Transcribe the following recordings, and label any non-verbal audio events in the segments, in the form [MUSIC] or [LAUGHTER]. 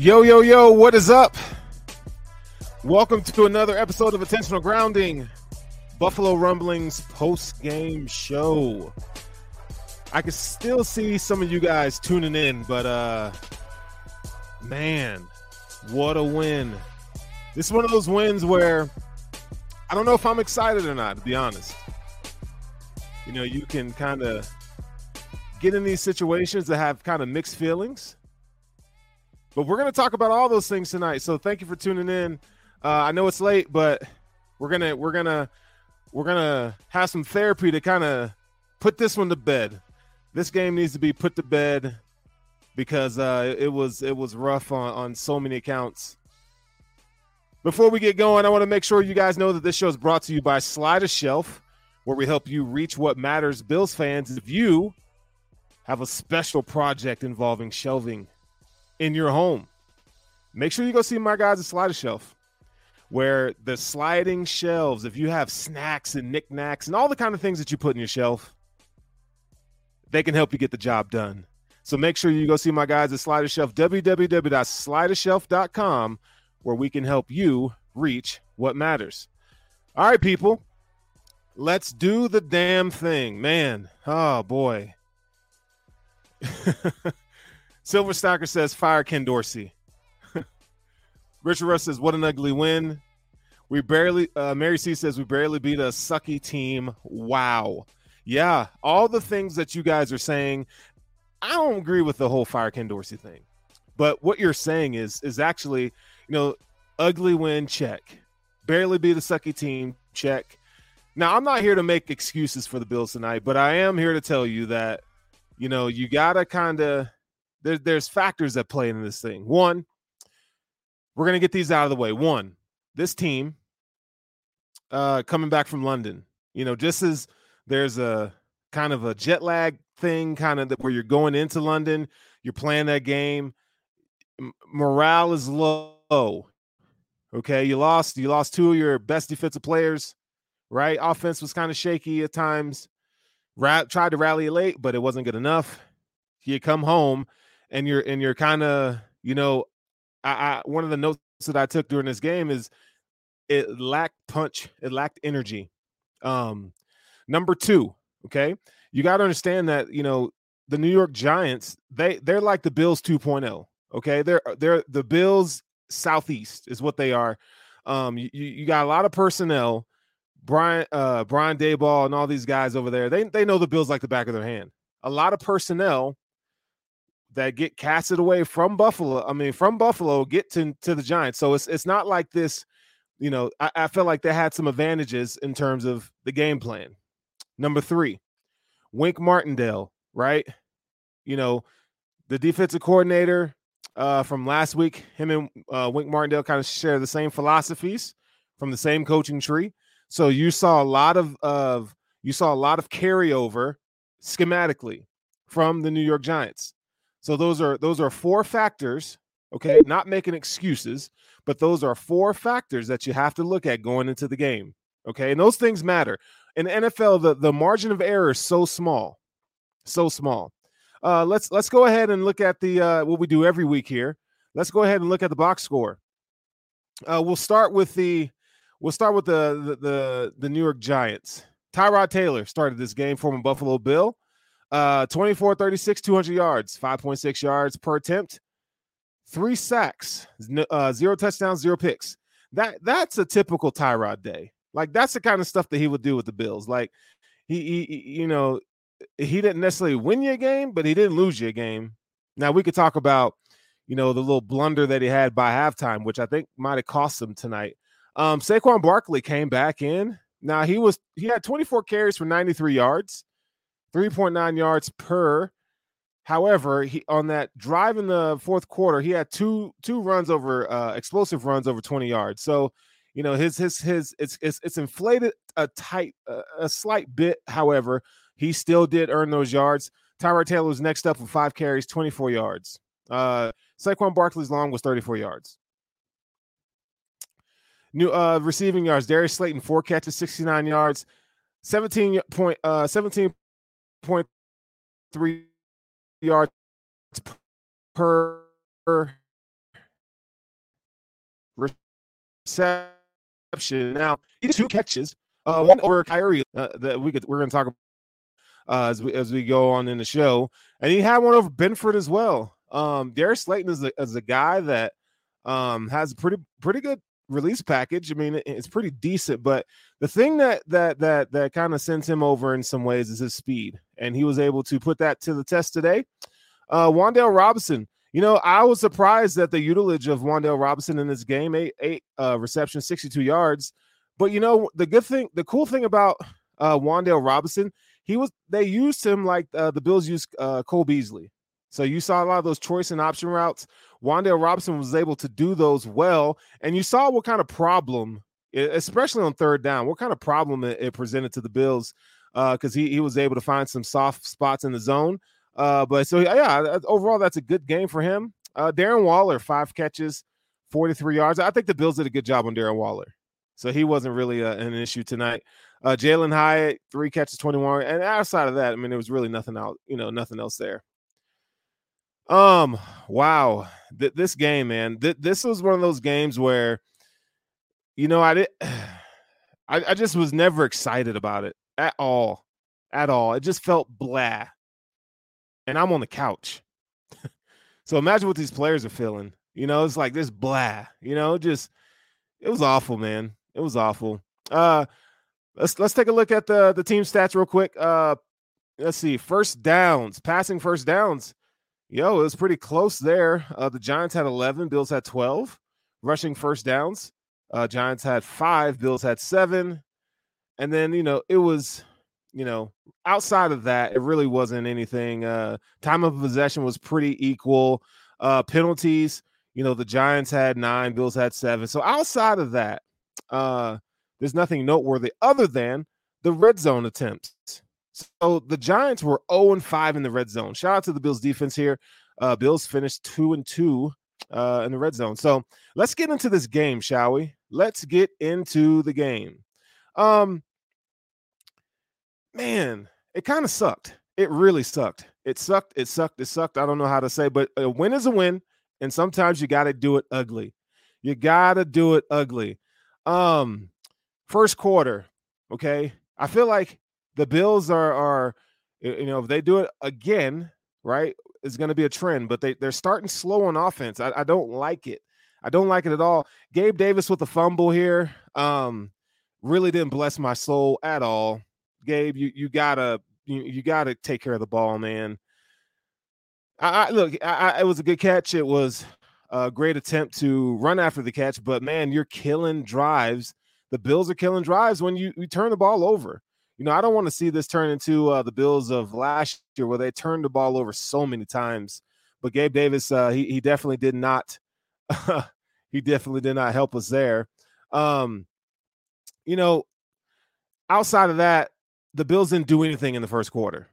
Yo, yo, yo, what is up? Welcome to another episode of Intentional Grounding, Buffalo Rumblings post game show. I can still see some of you guys tuning in, but uh man, what a win. This is one of those wins where I don't know if I'm excited or not, to be honest. You know, you can kind of get in these situations that have kind of mixed feelings. But we're going to talk about all those things tonight. So thank you for tuning in. Uh, I know it's late, but we're gonna we're gonna we're gonna have some therapy to kind of put this one to bed. This game needs to be put to bed because uh, it was it was rough on on so many accounts. Before we get going, I want to make sure you guys know that this show is brought to you by Slide a Shelf, where we help you reach what matters, Bills fans. If you have a special project involving shelving in your home, make sure you go see my guys at Slide a Shelf where the sliding shelves, if you have snacks and knickknacks and all the kind of things that you put in your shelf, they can help you get the job done. So make sure you go see my guys at Slide a Shelf, www.slideashelf.com, where we can help you reach what matters. All right, people, let's do the damn thing. Man, oh boy. [LAUGHS] Silver Stacker says, fire Ken Dorsey. [LAUGHS] Richard Russ says, "What an ugly win." We barely. Uh, Mary C says, "We barely beat a sucky team." Wow. Yeah, all the things that you guys are saying, I don't agree with the whole fire Ken Dorsey thing. But what you're saying is is actually, you know, ugly win check, barely beat a sucky team check. Now I'm not here to make excuses for the Bills tonight, but I am here to tell you that, you know, you gotta kind of there, there's factors that play into this thing. One, we're going to get these out of the way. One, this team uh, coming back from London, you know, just as there's a kind of a jet lag thing, kind of where you're going into London, you're playing that game, M- morale is low. Okay, you lost. You lost two of your best defensive players, right? Offense was kind of shaky at times. Ra- tried to rally late, but it wasn't good enough. You come home and you're and you're kind of you know I, I one of the notes that I took during this game is it lacked punch, it lacked energy. Um, number two, okay, you got to understand that you know the New York Giants they they're like the Bills 2.0. Okay, they're they're the Bills Southeast is what they are. Um, you, you got a lot of personnel. Brian uh Brian Daboll and all these guys over there, they they know the Bills like the back of their hand. A lot of personnel that get casted away from Buffalo. I mean, from Buffalo, get to, to the Giants. So it's it's not like this, you know, I, I feel like they had some advantages in terms of the game plan. Number three, Wink Martindale, right? You know, the defensive coordinator uh, from last week, him and uh, Wink Martindale kind of share the same philosophies from the same coaching tree. So you saw a lot of of you saw a lot of carryover schematically from the New York Giants. So those are those are four factors, okay? Not making excuses, but those are four factors that you have to look at going into the game. Okay? And those things matter. In the NFL, the, the margin of error is so small. So small. Uh let's let's go ahead and look at the uh what we do every week here. Let's go ahead and look at the box score. Uh we'll start with the we'll start with the the the, the New York Giants. Tyrod Taylor started this game, former Buffalo Bill. Uh, 24 36, 200 yards, 5.6 yards per attempt, three sacks, uh, zero touchdowns, zero picks. That that's a typical Tyrod day. Like that's the kind of stuff that he would do with the Bills. Like he, he you know, he didn't necessarily win you a game, but he didn't lose you a game. Now we could talk about, you know, the little blunder that he had by halftime, which I think might have cost him tonight. Um, Saquon Barkley came back in. Now he was he had 24 carries for 93 yards. 3.9 yards per. However, he on that drive in the fourth quarter, he had two two runs over uh explosive runs over 20 yards. So, you know, his his his it's it's, it's inflated a tight uh, a slight bit. However, he still did earn those yards. Tyrod Taylor was next up with five carries, 24 yards. Uh Saquon Barkley's long was 34 yards. New uh receiving yards, Darius Slayton, four catches, 69 yards, 17 point uh 17 point three yards per reception. Now, he two catches, uh, one over Kaiir uh, that we could we're going to talk about uh, as we as we go on in the show, and he had one over Benford as well. Um, Darius Slayton is a, is a guy that um, has a pretty pretty good release package. I mean, it, it's pretty decent, but the thing that that that that kind of sends him over in some ways is his speed, and he was able to put that to the test today. Uh, Robinson, you know, I was surprised at the utilage of Wan'Dale Robinson in this game, eight eight uh, receptions, sixty two yards. But you know, the good thing, the cool thing about uh, Robinson, he was they used him like uh, the Bills used uh, Cole Beasley. So you saw a lot of those choice and option routes. Wan'Dale Robinson was able to do those well, and you saw what kind of problem, especially on third down, what kind of problem it, it presented to the Bills because uh, he he was able to find some soft spots in the zone. Uh, but so yeah, overall that's a good game for him. Uh, Darren Waller, five catches, 43 yards. I think the Bills did a good job on Darren Waller. So he wasn't really a, an issue tonight. Uh, Jalin Hyatt, three catches, 21. And outside of that, I mean, there was really nothing out, you know, nothing else there. Um, wow. Th- this game, man. Th- this was one of those games where, you know, I did [SIGHS] I, I just was never excited about it at all. At all. It just felt blah. And I'm on the couch. [LAUGHS] so imagine what these players are feeling. You know, it's like this blah, you know, just it was awful, man. It was awful. Uh let's let's take a look at the the team stats real quick. Uh let's see. First downs, passing first downs. Yo, it was pretty close there. Uh the Giants had 11, Bills had 12. Rushing first downs. Uh Giants had 5, Bills had 7. And then, you know, it was you know, outside of that, it really wasn't anything. Uh time of possession was pretty equal. Uh penalties, you know, the Giants had 9, Bills had 7. So outside of that, uh, there's nothing noteworthy other than the red zone attempts. So the Giants were 0 and 5 in the red zone. Shout out to the Bills defense here. Uh, Bills finished 2 and 2 uh, in the red zone. So let's get into this game, shall we? Let's get into the game. Um, man, it kind of sucked. It really sucked. It sucked. It sucked. It sucked. I don't know how to say, but a win is a win, and sometimes you got to do it ugly. You got to do it ugly. Um, first quarter, okay. I feel like the Bills are are you know if they do it again, right, it's going to be a trend. But they they're starting slow on offense. I, I don't like it. I don't like it at all. Gabe Davis with a fumble here. Um, really didn't bless my soul at all. Gabe, you you gotta you, you gotta take care of the ball, man. I, I look, I, I, it was a good catch. It was a great attempt to run after the catch, but man, you're killing drives. The Bills are killing drives when you, you turn the ball over. You know, I don't want to see this turn into uh, the Bills of last year where they turned the ball over so many times. But Gabe Davis, uh, he he definitely did not. [LAUGHS] he definitely did not help us there. Um, you know, outside of that, the Bills didn't do anything in the first quarter.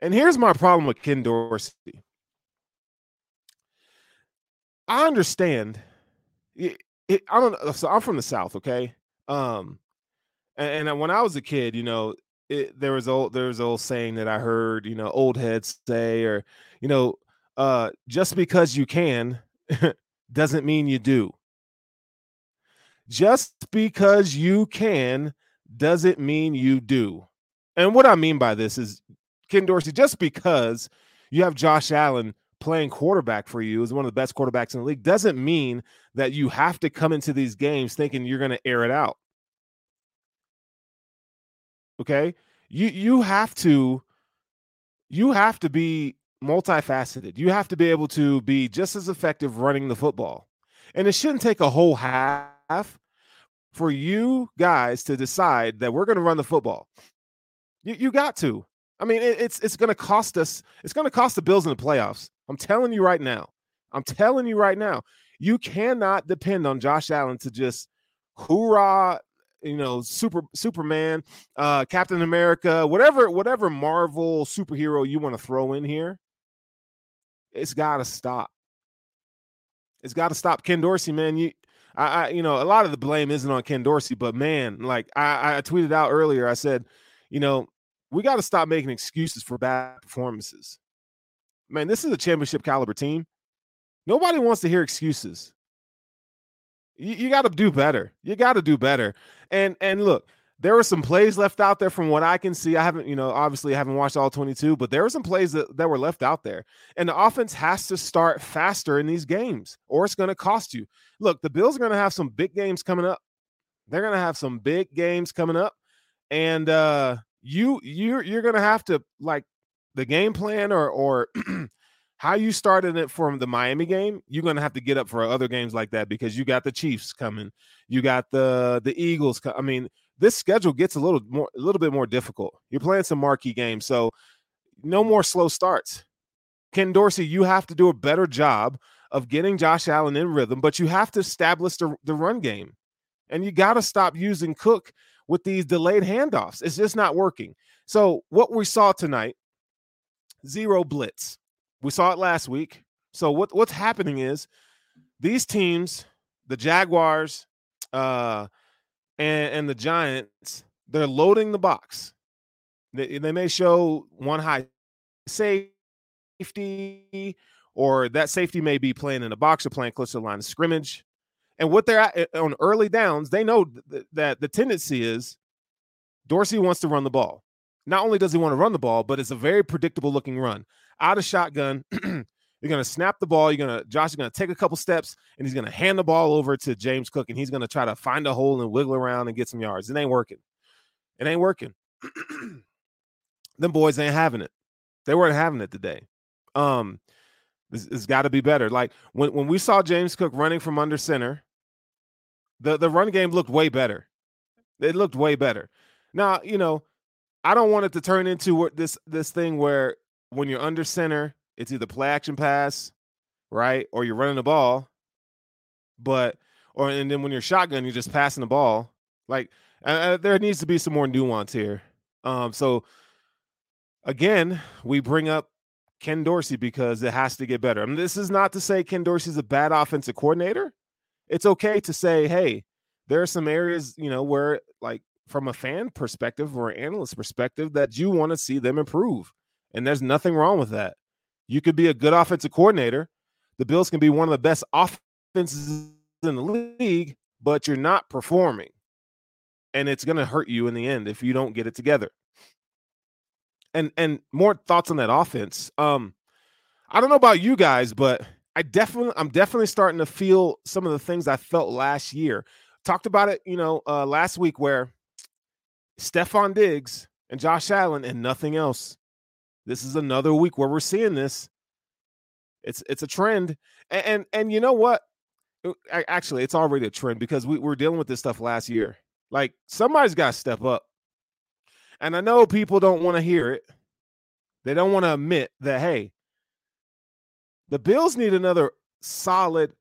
And here's my problem with Ken Dorsey. I understand. It, it, I don't. So I'm from the South, okay. Um, and, and when I was a kid, you know, it, there was old there was old saying that I heard, you know, old heads say, or you know, uh, just because you can [LAUGHS] doesn't mean you do. Just because you can doesn't mean you do. And what I mean by this is Ken Dorsey, just because you have Josh Allen playing quarterback for you is one of the best quarterbacks in the league doesn't mean that you have to come into these games thinking you're going to air it out. Okay? You you have to you have to be multifaceted. You have to be able to be just as effective running the football. And it shouldn't take a whole half for you guys to decide that we're going to run the football. You, you got to. I mean, it, it's it's going to cost us. It's going to cost the Bills in the playoffs. I'm telling you right now. I'm telling you right now. You cannot depend on Josh Allen to just hoorah, you know, super Superman, uh, Captain America, whatever, whatever Marvel superhero you want to throw in here. It's got to stop. It's got to stop. Ken Dorsey, man, you I, you know, a lot of the blame isn't on Ken Dorsey, but man, like I, I tweeted out earlier, I said, you know, we got to stop making excuses for bad performances man, this is a championship caliber team. Nobody wants to hear excuses. You, you got to do better. You got to do better. And and look, there were some plays left out there from what I can see. I haven't, you know, obviously I haven't watched all 22, but there were some plays that, that were left out there. And the offense has to start faster in these games, or it's going to cost you. Look, the Bills are going to have some big games coming up. They're going to have some big games coming up. And uh you you're you're to have to like the game plan or or [CLEARS THROAT] how you started it from the Miami game, you're to have to get up for other games like that because you got the Chiefs coming, you got the the Eagles. I mean, this schedule gets a little more a little bit more difficult. You're playing some marquee games, so no more slow starts. Ken Dorsey, you have to do a better job of getting Josh Allen in rhythm, but you have to establish the, the run game. And you got to stop using Cook with these delayed handoffs. It's just not working. So, what we saw tonight zero blitz. We saw it last week. So, what, what's happening is these teams, the Jaguars, uh, and, and the Giants, they're loading the box. They, they may show one high safety, or that safety may be playing in the box or playing close to the line of scrimmage. And what they're at eh, on early downs, they know th- that the tendency is Dorsey wants to run the ball. Not only does he want to run the ball, but it's a very predictable looking run. Out of shotgun, [CLEARS THROAT] You're going to snap the ball. You're going to Josh is going to take a couple steps and he's going to hand the ball over to James Cook and he's going to try to find a hole and wiggle around and get some yards. It ain't working. It ain't working. [CLEARS THROAT] Them boys ain't having it. They weren't having it today. Um, this has got to be better. Like when when we saw James Cook running from under center, the the run game looked way better. It looked way better. Now you know, I don't want it to turn into this this thing where when you're under center it's either play action pass, right, or you're running the ball, but or and then when you're shotgun, you're just passing the ball. Like uh, uh, there needs to be some more nuance here. Um, so again, we bring up Ken Dorsey because it has to get better. I mean, this is not to say Ken Dorsey's a bad offensive coordinator. It's okay to say, hey, there are some areas, you know, where like from a fan perspective or analyst perspective that you want to see them improve. And there's nothing wrong with that. You could be a good offensive coordinator. The Bills can be one of the best offenses in the league, but you're not performing. And it's going to hurt you in the end if you don't get it together. And and more thoughts on that offense. Um I don't know about you guys, but I definitely I'm definitely starting to feel some of the things I felt last year. Talked about it, you know, uh last week where Stefon Diggs and Josh Allen and nothing else. This is another week where we're seeing this. It's it's a trend, and and, and you know what? Uh, actually, it's already a trend because we were dealing with this stuff last year. Like somebody's got to step up, and I know people don't want to hear it. They don't want to admit that hey, the Bills need another solid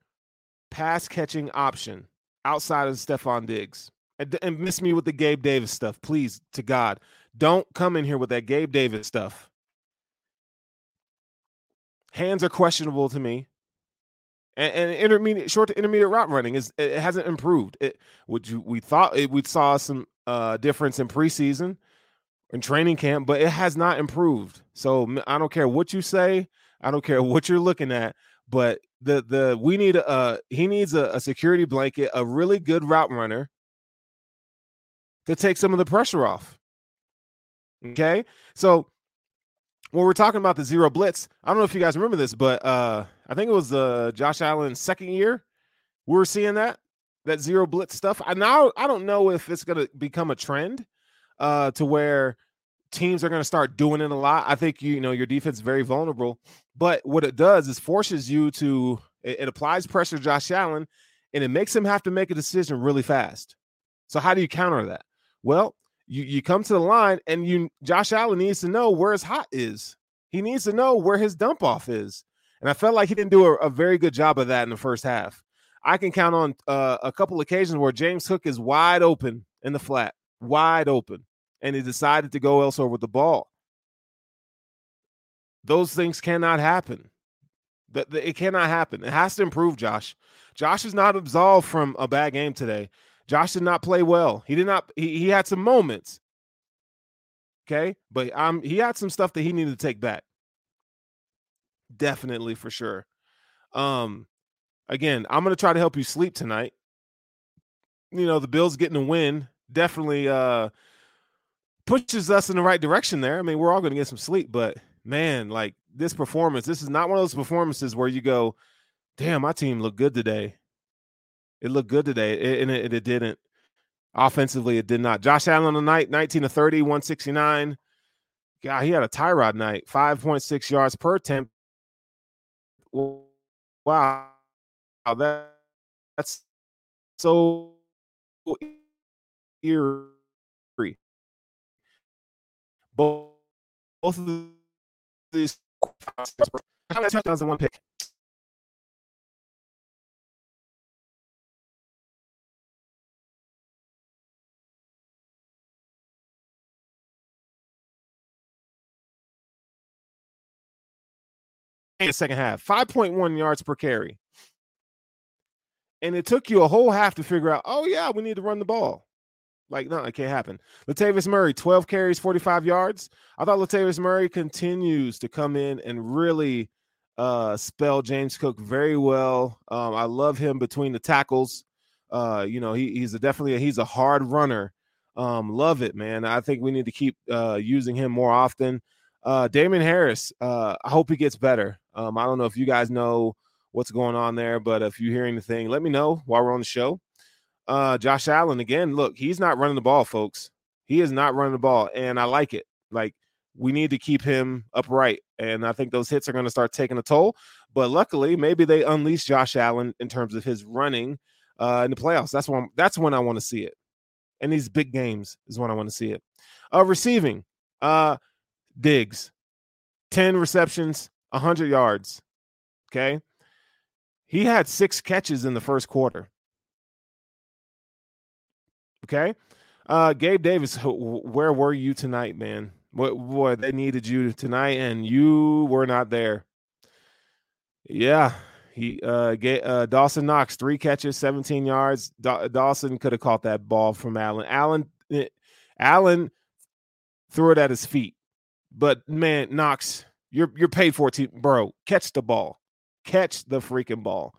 pass catching option outside of Stefon Diggs. And, and miss me with the Gabe Davis stuff, please, to God. Don't come in here with that Gabe Davis stuff. Hands are questionable to me. And, and intermediate, short to intermediate route running is it hasn't improved. It would you we thought it, we saw some uh difference in preseason and training camp, but it has not improved. So I don't care what you say. I don't care what you're looking at, but the the we need a uh, he needs a, a security blanket, a really good route runner to take some of the pressure off. Okay, so when we're talking about the zero blitz, I don't know if you guys remember this, but uh, I think it was uh, Josh Allen's second year. We were seeing that that zero blitz stuff. I now I don't know if it's going to become a trend uh, to where teams are going to start doing it a lot. I think you know your defense is very vulnerable, but what it does is forces you to it, it applies pressure to Josh Allen, and it makes him have to make a decision really fast. So how do you counter that? Well, you you come to the line and you Josh Allen needs to know where his hot is. He needs to know where his dump off is. And I felt like he didn't do a, a very good job of that in the first half. I can count on uh, a couple occasions where James Cook is wide open in the flat, wide open, and he decided to go elsewhere with the ball. Those things cannot happen. That it cannot happen. It has to improve, Josh. Josh is not absolved from a bad game today. Josh did not play well. He did not. He, he had some moments. Okay, but um, he had some stuff that he needed to take back. Definitely for sure. Um, again, I'm gonna try to help you sleep tonight. you know, the Bills getting a win definitely uh pushes us in the right direction there. I mean, we're all to get some sleep, but man, like this performance, this is not one of those performances where you go, "Damn, my team looked good today." It looked good today, it, and it, it, didn't. Offensively, it did not. Josh Allen tonight, 19 to 30, 169. God, he had a Tyrod night, 5.6 yards per attempt. Wow. That, that's so eerie. Both, both of these touchdowns in one pick. in the second half, 5.1 yards per carry. And it took you a whole half to figure out, oh, yeah, we need to run the ball. Like, no, it can't happen. Latavius Murray, 12 carries, 45 yards. I thought Latavius Murray continues to come in and really uh, spell James Cook very well. Um, I love him between the tackles. Uh, you know, he, he's a definitely a, he's a hard runner. Um, love it, man. I think we need to keep uh, using him more often. Uh, Damien Harris, uh, I hope he gets better. Um, I don't know if you guys know what's going on there, but if you hear anything, let me know while we're on the show. Uh, Josh Allen, again, look, he's not running the ball, folks. He is not running the ball, and I like it. Like, we need to keep him upright. And I think those hits are going to start taking a toll. But luckily, maybe they unleash Josh Allen in terms of his running uh, in the playoffs. That's when that's when I want to see it. And these big games is when I want to see it. Uh, receiving, uh, Diggs, 10 receptions, 100 yards. Okay. He had six catches in the first quarter. Okay. Uh, Gabe Davis, where were you tonight, man? What boy, they needed you tonight, and you were not there. Yeah, he uh, get, uh Dawson Knox three catches, 17 yards. Da- Dawson could have caught that ball from Allen. Allen, eh, Allen threw it at his feet. But man, Knox, you're you're paid for it, bro. Catch the ball, catch the freaking ball.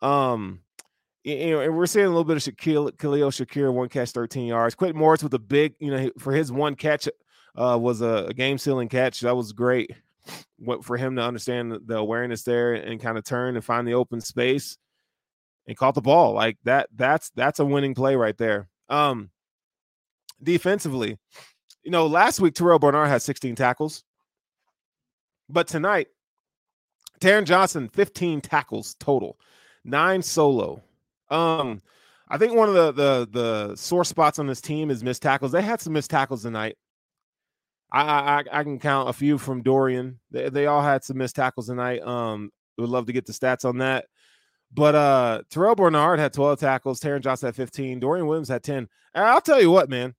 Um, you know, and we're seeing a little bit of Shaquille, Khalil Shakir, one catch, 13 yards. Quintin Morris with a big, you know, for his one catch uh, was a, a game sealing catch. That was great what, for him to understand the awareness there and kind of turn and find the open space and caught the ball like that. That's that's a winning play right there. Um, defensively, you know, last week Terrell Bernard had 16 tackles, but tonight, Taron Johnson 15 tackles total, nine solo. Um, I think one of the the the sore spots on this team is missed tackles. They had some missed tackles tonight. I I, I can count a few from Dorian. They, they all had some missed tackles tonight. Um, would love to get the stats on that. But uh Terrell Bernard had 12 tackles, Taron Johnson had 15, Dorian Williams had 10. And I'll tell you what, man,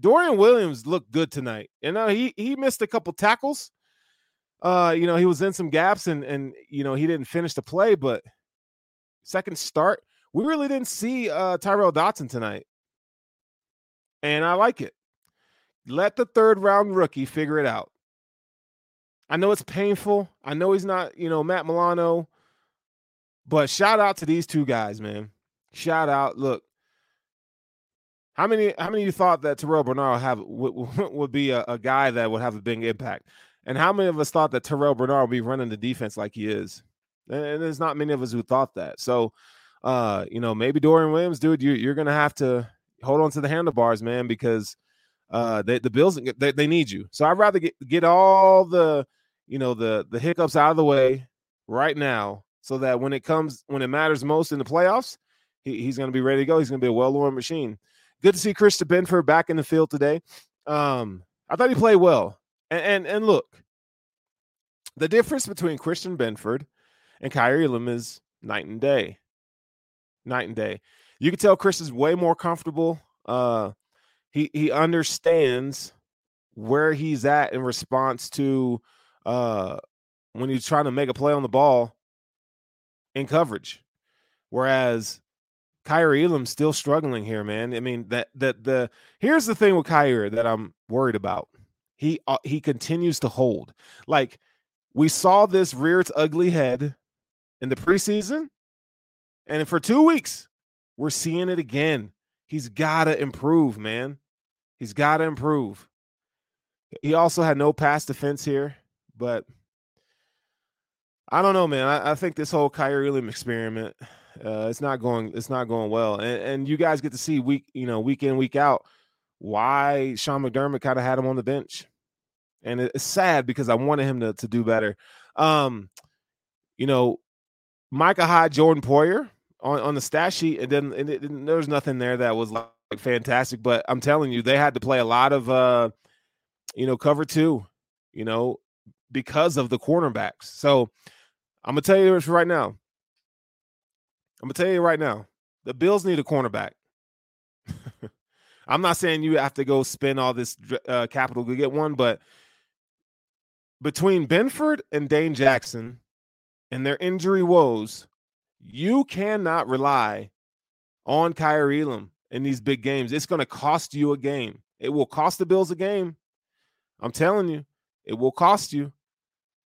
Dorian Williams looked good tonight. You know, he he missed a couple tackles. Uh, you know, he was in some gaps and and you know, he didn't finish the play, but second start, we really didn't see uh Tyrel Dodson tonight. And I like it. Let the third round rookie figure it out. I know it's painful. I know he's not, you know, Matt Milano, but shout out to these two guys, man. Shout out. Look, how many? How many of you thought that Terrell Bernard have would, [LAUGHS] would be a, a, guy that would have a big impact? And how many of us thought that Terrell Bernard would be running the defense like he is? And there's not many of us who thought that. So, uh, you know, maybe Dorian Williams, dude, you, you're gonna have to hold on to the handlebars, man, because uh, they, the Bills they, they need you. So I'd rather get get all the you know the the hiccups out of the way right now, so that when it comes when it matters most in the playoffs, he, he's going to be ready to go. He's going to be a well-oiled machine. Good to see Christian Benford back in the field today. Um, I thought he played well. And, and and look, the difference between Christian Benford and Kaiir Elam is night and day. Night and day. You can tell Chris is way more comfortable. Uh, he he understands where he's at in response to uh when he's trying to make a play on the ball in coverage. Whereas Kaiir Elam's still struggling here, man. I mean that that the here's the thing with Kaiir that I'm worried about. He uh, he continues to hold. Like we saw this rear its ugly head in the preseason, and for two weeks we're seeing it again. He's got to improve, man. He's got to improve. He also had no pass defense here, but I don't know, man. I, I think this whole Kaiir Elam experiment, uh, it's not going, it's not going well. And, and you guys get to see week, you know, week in, week out, why Sean McDermott kind of had him on the bench. And it's sad because I wanted him to, to do better. Um, you know, Micah Hyde, Jordan Poyer on, on the stat sheet, and then and it, and there was nothing there that was like fantastic. But I'm telling you, they had to play a lot of uh, you know, cover two, you know, because of the cornerbacks. So I'm gonna tell you this right now. I'm gonna tell you right now, the Bills need a cornerback. [LAUGHS] I'm not saying you have to go spend all this uh, capital to get one, but between Benford and Dane Jackson and their injury woes, you cannot rely on Kaiir Elam in these big games. It's going to cost you a game. It will cost the Bills a game. I'm telling you, it will cost you.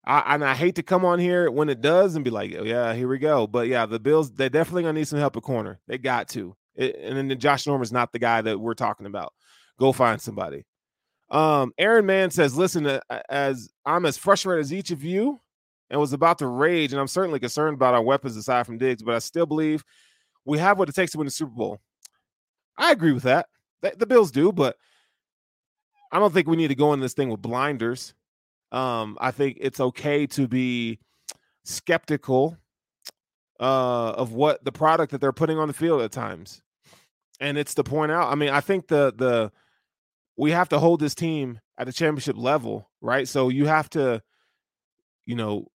I, and I hate to come on here when it does and be like, oh, yeah, here we go. But yeah, the Bills, they're definitely going to need some help at corner. They got to. It, and then Josh Norman's not the guy that we're talking about. Go find somebody. Um, Aaron Mann says, listen, uh, as I'm as frustrated as each of you and was about to rage, and I'm certainly concerned about our weapons aside from Diggs, but I still believe we have what it takes to win the Super Bowl. I agree with that. The, Bills do, but I don't think we need to go in this thing with blinders. Um, I think it's okay to be skeptical uh, of what the product that they're putting on the field at times, and it's to point out. I mean, I think the the we have to hold this team at the championship level, right? So you have to, you know,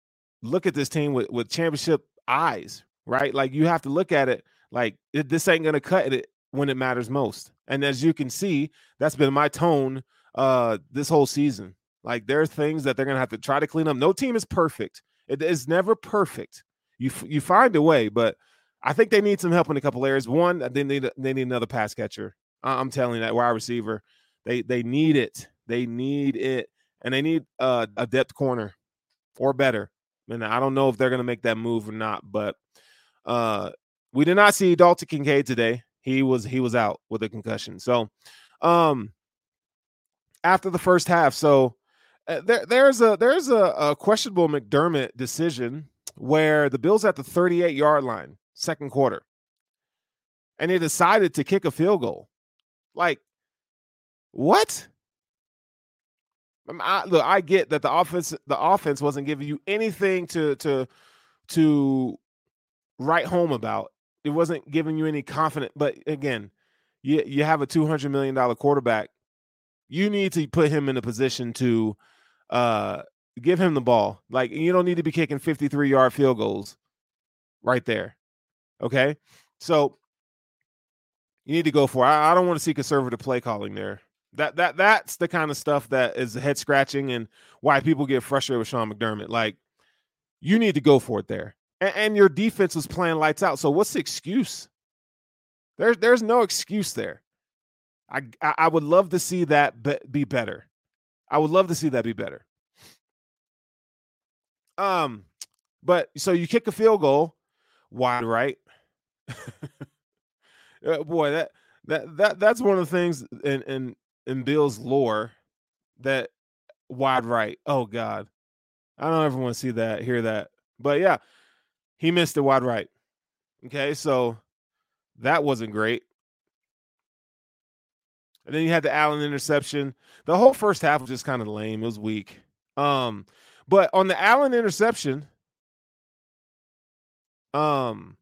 look at this team with with championship eyes, right? Like you have to look at it like it, this ain't gonna cut it when it matters most. And as you can see, that's been my tone uh this whole season. Like there are things that they're gonna have to try to clean up. No team is perfect. It is never perfect. You you find a way, but I think they need some help in a couple areas. One, they need they need another pass catcher. I'm telling you that wide receiver. They they need it. They need it, and they need uh, a depth corner or better. And I don't know if they're going to make that move or not, but uh, we did not see Dalton Kincaid today. He was he was out with a concussion. So, um, after the first half, so uh, there there's a there's a, a questionable McDermott decision where the Bills at the 38 yard line, second quarter, and they decided to kick a field goal. Like what? I, look, I get that the offense the offense wasn't giving you anything to to to write home about. It wasn't giving you any confidence. But again, you you have a two hundred million dollar quarterback. You need to put him in a position to uh give him the ball. Like you don't need to be kicking fifty three yard field goals right there. Okay, so you need to go for. I, I don't want to see conservative play calling there. That that that's the kind of stuff that is head scratching and why people get frustrated with Sean McDermott. Like you need to go for it there. And, and your defense was playing lights out. So what's the excuse? There's there's no excuse there. I I would love to see that be better. I would love to see that be better. Um, but so you kick a field goal wide right. [LAUGHS] Uh, boy, that that that that's one of the things and in in Bill's lore that wide right. Oh God. I don't ever want to see that, hear that. But yeah, he missed the wide right. Okay, so that wasn't great. And then you had the Allen interception. The whole first half was just kind of lame. It was weak. Um, but on the Allen interception, um,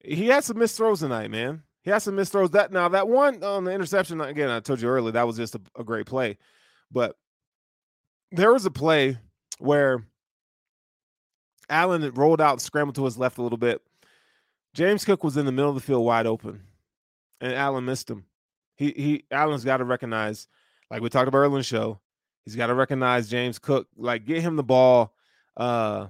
he had some missed throws tonight, man. He has some missed throws. That now that one on the interception again, I told you earlier that was just a, a great play, but there was a play where Allen rolled out, scrambled to his left a little bit. James Cook was in the middle of the field, wide open, and Allen missed him. He he Allen's got to recognize, like we talked about earlier in the show, he's got to recognize James Cook, like get him the ball uh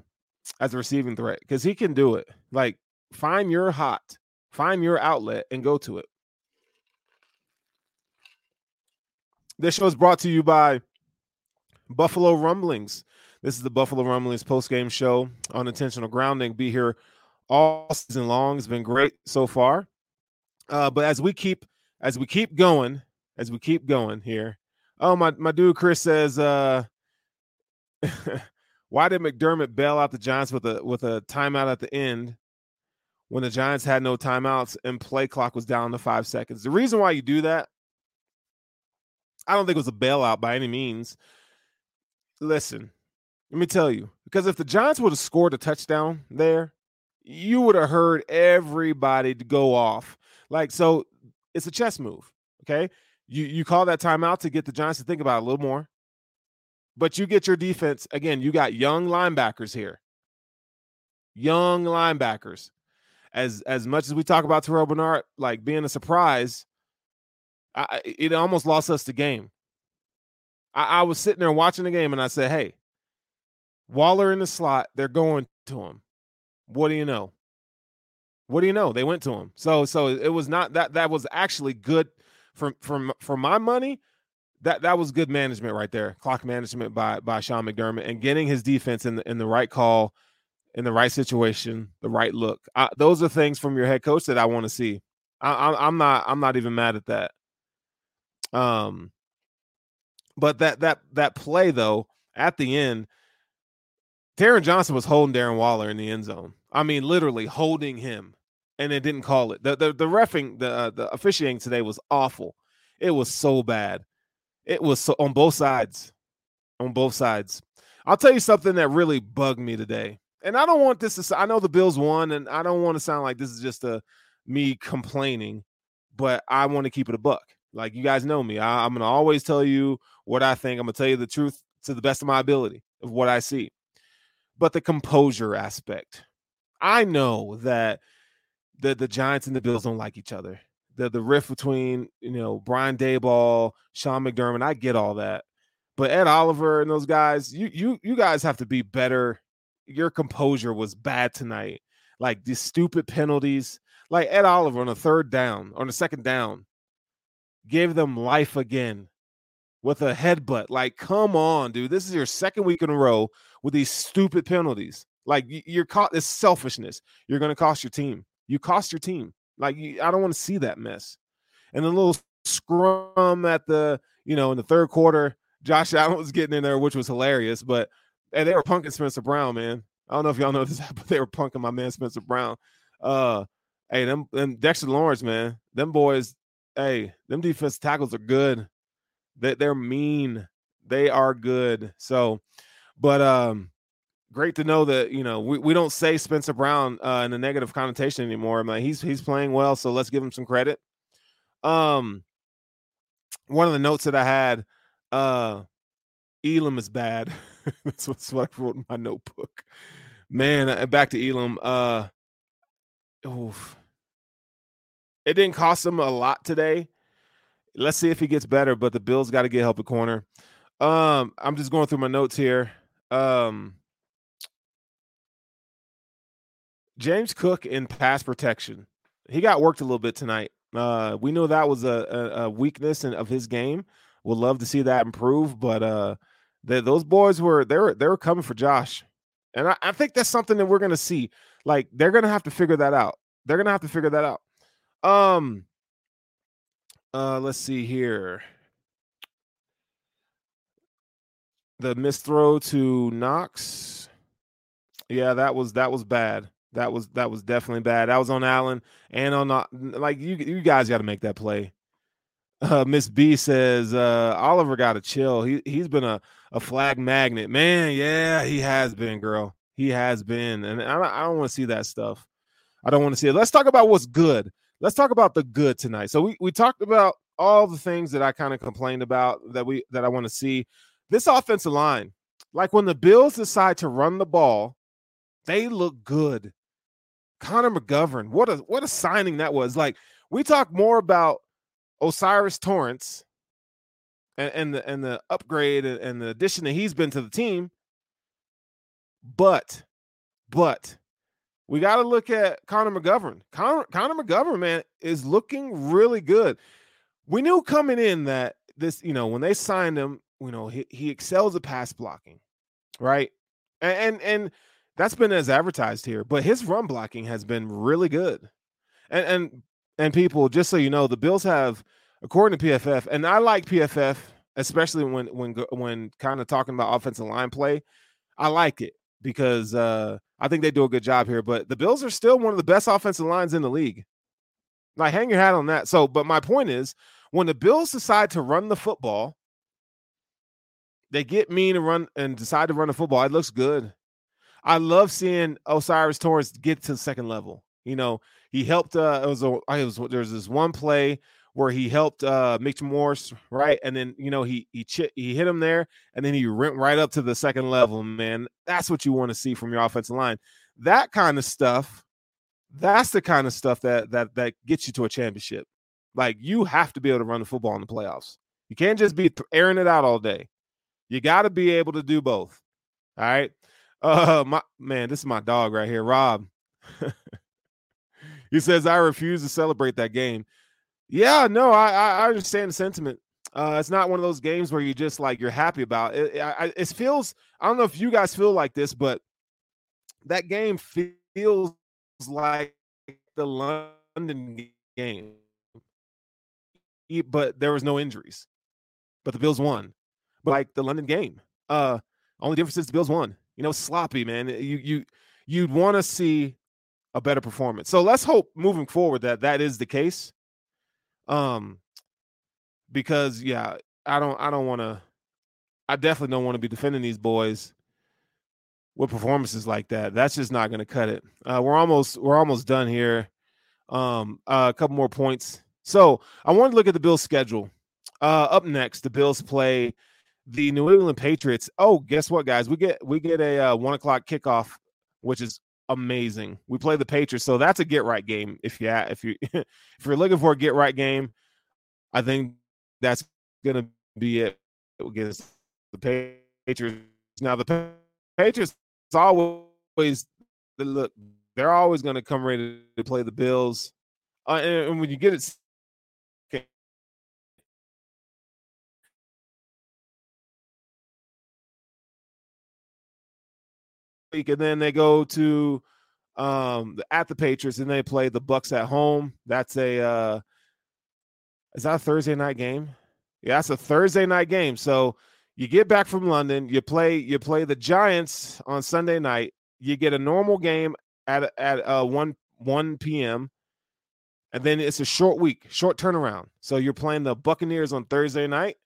as a receiving threat because he can do it. Like find your hot Find your outlet and go to it. This show is brought to you by Buffalo Rumblings. This is the Buffalo Rumblings post game show on intentional grounding. Be here all season long. It's been great so far. Uh, but as we keep as we keep going, as we keep going here. Oh, my my dude Chris says, uh, [LAUGHS] why did McDermott bail out the Giants with a with a timeout at the end when the Giants had no timeouts and play clock was down to five seconds? The reason why you do that, I don't think it was a bailout by any means. Listen, let me tell you, because if the Giants would have scored a touchdown there, you would have heard everybody go off. Like, so it's a chess move. Okay. You you call that timeout to get the Giants to think about it a little more. But you get your defense again, you got young linebackers here. Young linebackers. As as much as we talk about Terrell Bernard like being a surprise, I, it almost lost us the game. I, I was sitting there watching the game and I said, Hey, Waller in the slot, they're going to him. What do you know? What do you know? They went to him. So so it was not that that was actually good for for for my money. That that was good management right there. Clock management by by Sean McDermott and getting his defense in the in the right call, in the right situation, the right look. I, those are things from your head coach that I want to see. I, I'm not I'm not even mad at that. Um, but that that that play though at the end, Taron Johnson was holding Darren Waller in the end zone. I mean, literally holding him, and they didn't call it. the the The refing, the uh, the officiating today was awful. It was so bad. It was so on both sides, on both sides. I'll tell you something that really bugged me today, and I don't want this to. I know the Bills won, and I don't want to sound like this is just a me complaining, but I want to keep it a buck. Like you guys know me, I, I'm gonna always tell you what I think. I'm gonna tell you the truth to the best of my ability of what I see. But the composure aspect, I know that the the Giants and the Bills don't like each other. The the rift between you know Brian Daboll, Sean McDermott, I get all that, but Ed Oliver and those guys, you you you guys have to be better. Your composure was bad tonight. Like these stupid penalties, like Ed Oliver on a third down, on a second down, gave them life again with a headbutt. Like, come on, dude. This is your second week in a row with these stupid penalties. Like you're caught. It's selfishness. You're going to cost your team. You cost your team. Like I don't want to see that mess. And the little scrum at the you know in the third quarter, Josh Allen was getting in there, which was hilarious. But and they were punking Spencer Brown, man. I don't know if y'all know this, [LAUGHS] but they were punking my man Spencer Brown. Uh, hey, them and Dexter Lawrence, man, them boys. Hey, them defense tackles are good. They, they're mean. They are good. So, but um, great to know that you know we, we don't say Spencer Brown uh, in a negative connotation anymore. I mean, he's he's playing well, so let's give him some credit. Um, one of the notes that I had, uh, Elam is bad. [LAUGHS] [LAUGHS] that's, what, I wrote in my notebook. Man, uh, back to Elam. Uh, oof. It didn't cost him a lot today. Let's see if he gets better, but the Bills got to get help at corner. Um, I'm just going through my notes here. Um, James Cook in pass protection. He got worked a little bit tonight. Uh, we know that was a, a, a weakness in, of his game. Would love to see that improve, but uh, those boys were they were they were coming for Josh, and I, I think that's something that we're gonna see. Like they're gonna have to figure that out. They're gonna have to figure that out. Um, uh, let's see here. The missed throw to Knox. Yeah, that was that was bad. That was that was definitely bad. That was on Allen and on like you you guys got to make that play. Uh, Miss B says uh, Oliver got a chill. He he's been a a flag magnet, man. Yeah, he has been, girl. He has been, and I, I don't want to see that stuff. I don't want to see it. Let's talk about what's good. Let's talk about the good tonight. So we we talked about all the things that I kind of complained about that we that I want to see. This offensive line, like when the Bills decide to run the ball, they look good. Connor McGovern, what a what a signing that was. Like we talk more about O'Cyrus Torrence and, and the and the upgrade and the addition that he's been to the team. But, but we got to look at Connor McGovern. Connor, Connor McGovern, man, is looking really good. We knew coming in that this, you know, when they signed him, you know, he, he excels at pass blocking, right? And, and and that's been as advertised here, but his run blocking has been really good. And and and people, just so you know, the Bills have, according to PFF, and I like PFF, especially when when when kind of talking about offensive line play. I like it because uh, I think they do a good job here. But the Bills are still one of the best offensive lines in the league. Like, hang your hat on that. So, but my point is, when the Bills decide to run the football, they get mean and run and decide to run the football. It looks good. I love seeing O'Cyrus Torrence get to the second level. You know, he helped. Uh, it was a. It was there's this one play where he helped uh Mitch Morse, right? And then you know he he ch- he hit him there, and then he went right up to the second level. Man, that's what you want to see from your offensive line. That kind of stuff. That's the kind of stuff that that that gets you to a championship. Like you have to be able to run the football in the playoffs. You can't just be airing it out all day. You got to be able to do both. All right. Uh, my man, this is my dog right here, Rob. [LAUGHS] he says I refuse to celebrate that game. Yeah, no, I I understand the sentiment. Uh, it's not one of those games where you just like you're happy about it. It, it feels. I don't know if you guys feel like this, but that game feels like the London game, but there was no injuries. But the Bills won. But like the London game, uh, only difference is the Bills won. You know, sloppy man. You you you'd want to see a better performance. So let's hope moving forward that that is the case. Um, because yeah, I don't I don't want to. I definitely don't want to be defending these boys with performances like that. That's just not going to cut it. Uh, we're almost we're almost done here. Um, uh, a couple more points. So I want to look at the Bills' schedule. Uh, up next, the Bills play the New England Patriots. Oh, guess what, guys? We get we get a uh, one o'clock kickoff, which is amazing. We play the Patriots, so that's a get right game. If you if you [LAUGHS] if you're looking for a get right game, I think that's gonna be it against the Patriots. Now the Patriots always look they're always to come ready to play the Bills, uh, and when you get it week, and then they go to um at the Patriots, and they play the Bucks at home. That's a uh is that a Thursday night game? Yeah, that's a Thursday night game. So you get back from London, you play you play the Giants on Sunday night. You get a normal game at at uh 1 1 p.m. And then it's a short week, short turnaround. So you're playing the Buccaneers on Thursday night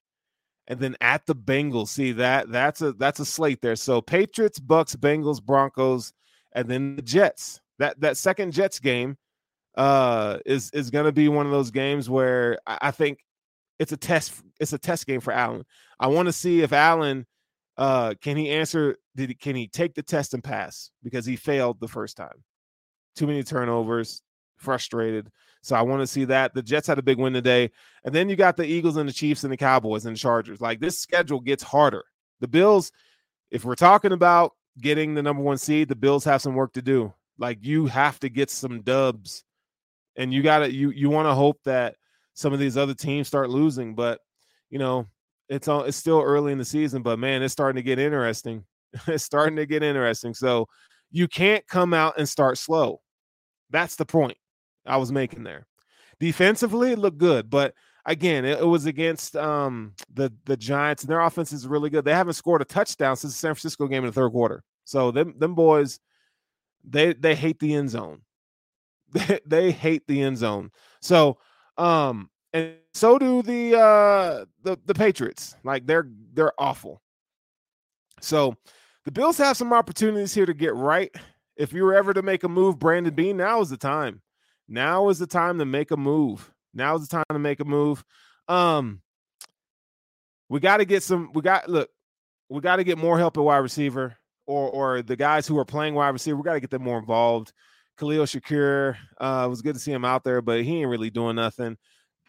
and then at the Bengals. See that that's a that's a slate there. So Patriots, Bucks, Bengals, Broncos, and then the Jets. That that second Jets game uh is is going to be one of those games where I, I, think it's a test it's a test game for Allen. I want to see if Allen uh can he answer did he, can he take the test and pass because he failed the first time. Too many turnovers, frustrated. So I want to see that. The Jets had a big win today. And then you got the Eagles and the Chiefs and the Cowboys and the Chargers. Like this schedule gets harder. The Bills, if we're talking about getting the number one seed, the Bills have some work to do. Like you have to get some dubs. And you gotta you you want to hope that some of these other teams start losing. But you know, it's all it's still early in the season, but man, it's starting to get interesting. [LAUGHS] it's starting to get interesting. So you can't come out and start slow. That's the point. I was making there. Defensively, it looked good, but again, it, it, was against um, the the Giants, and their offense is really good. They haven't scored a touchdown since the San Francisco game in the third quarter. So them them boys, they they hate the end zone. [LAUGHS] They, they hate the end zone. So um, and so do the uh the the Patriots. Like they're they're awful. So the Bills have some opportunities here to get right. If you were ever to make a move, Brandon Beane, now is the time. Now is the time to make a move. Now is the time to make a move. Um, we got to get some. We got look. We got to get more help at wide receiver, or or the guys who are playing wide receiver. We got to get them more involved. Khalil Shakir, uh, it was good to see him out there, but he ain't really doing nothing.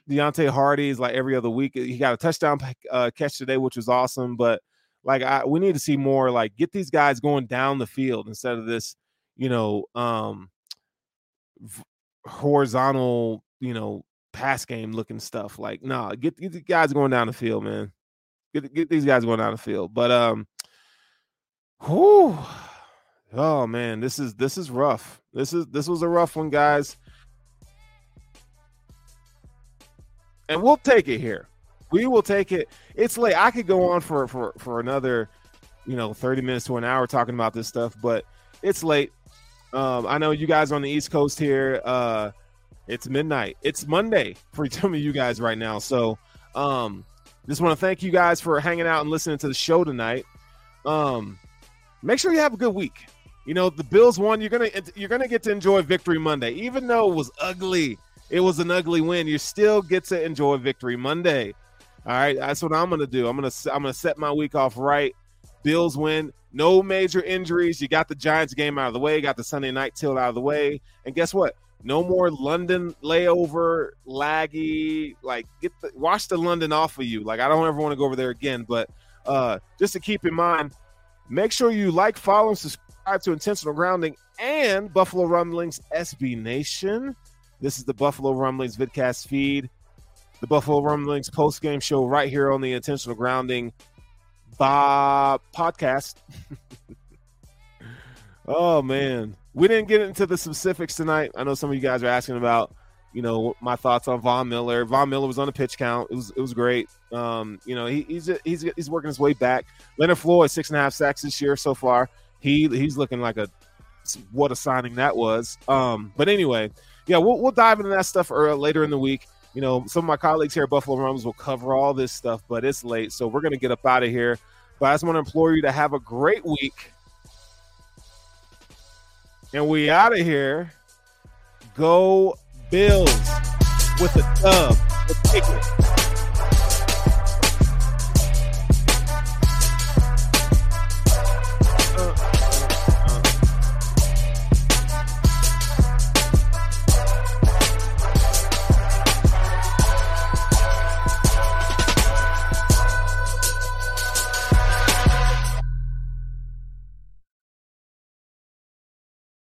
Deonte Harty is like every other week. He got a touchdown uh, catch today, which was awesome. But like, I, we need to see more. Like, get these guys going down the field instead of this, you know, um, horizontal, you know, pass game looking stuff. Like, nah, get, get the guys going down the field, man. Get get these guys going down the field. But um, whoo, oh man, this is this is rough. This is this was a rough one, guys. and we'll take it here. We will take it. It's late. I could go on for for for another, you know, thirty minutes to an hour talking about this stuff, but it's late. Um, I know you guys on the East Coast here. Uh, it's midnight. It's Monday for [LAUGHS] some of you guys right now. So, um, just want to thank you guys for hanging out and listening to the show tonight. Um, make sure you have a good week. You know, the Bills won. You're gonna you're gonna get to enjoy Victory Monday, even though it was ugly. It was an ugly win. You still get to enjoy Victory Monday. All right, that's what I'm gonna do. I'm gonna I'm gonna set my week off right. Bills win. No major injuries. You got the Giants game out of the way. Got the Sunday night tilt out of the way. And guess what? No more London layover, laggy. Like get the wash the London off of you. Like I don't ever want to go over there again. But uh, just to keep in mind, make sure you like, follow, and subscribe to Intentional Grounding and Buffalo Rumblings SB Nation. This is the Buffalo Rumblings vidcast feed, the Buffalo Rumblings post game show right here on the Intentional Grounding Bob podcast. [LAUGHS] oh man, we didn't get into the specifics tonight. I know some of you guys are asking about, you know, my thoughts on Von Miller. Von Miller was on the pitch count. It was it was great. Um, you know, he, he's he's he's working his way back. Leonard Floyd six and a half sacks this year so far. He he's looking like a what a signing that was. Um, but anyway, yeah, we'll we'll dive into that stuff later in the week you know, some of my colleagues here at Buffalo Rumbles will cover all this stuff, but it's late. So we're going to get up out of here. But I just want to implore you to have a great week. And we out of here. Go Bills with a dub. Take it.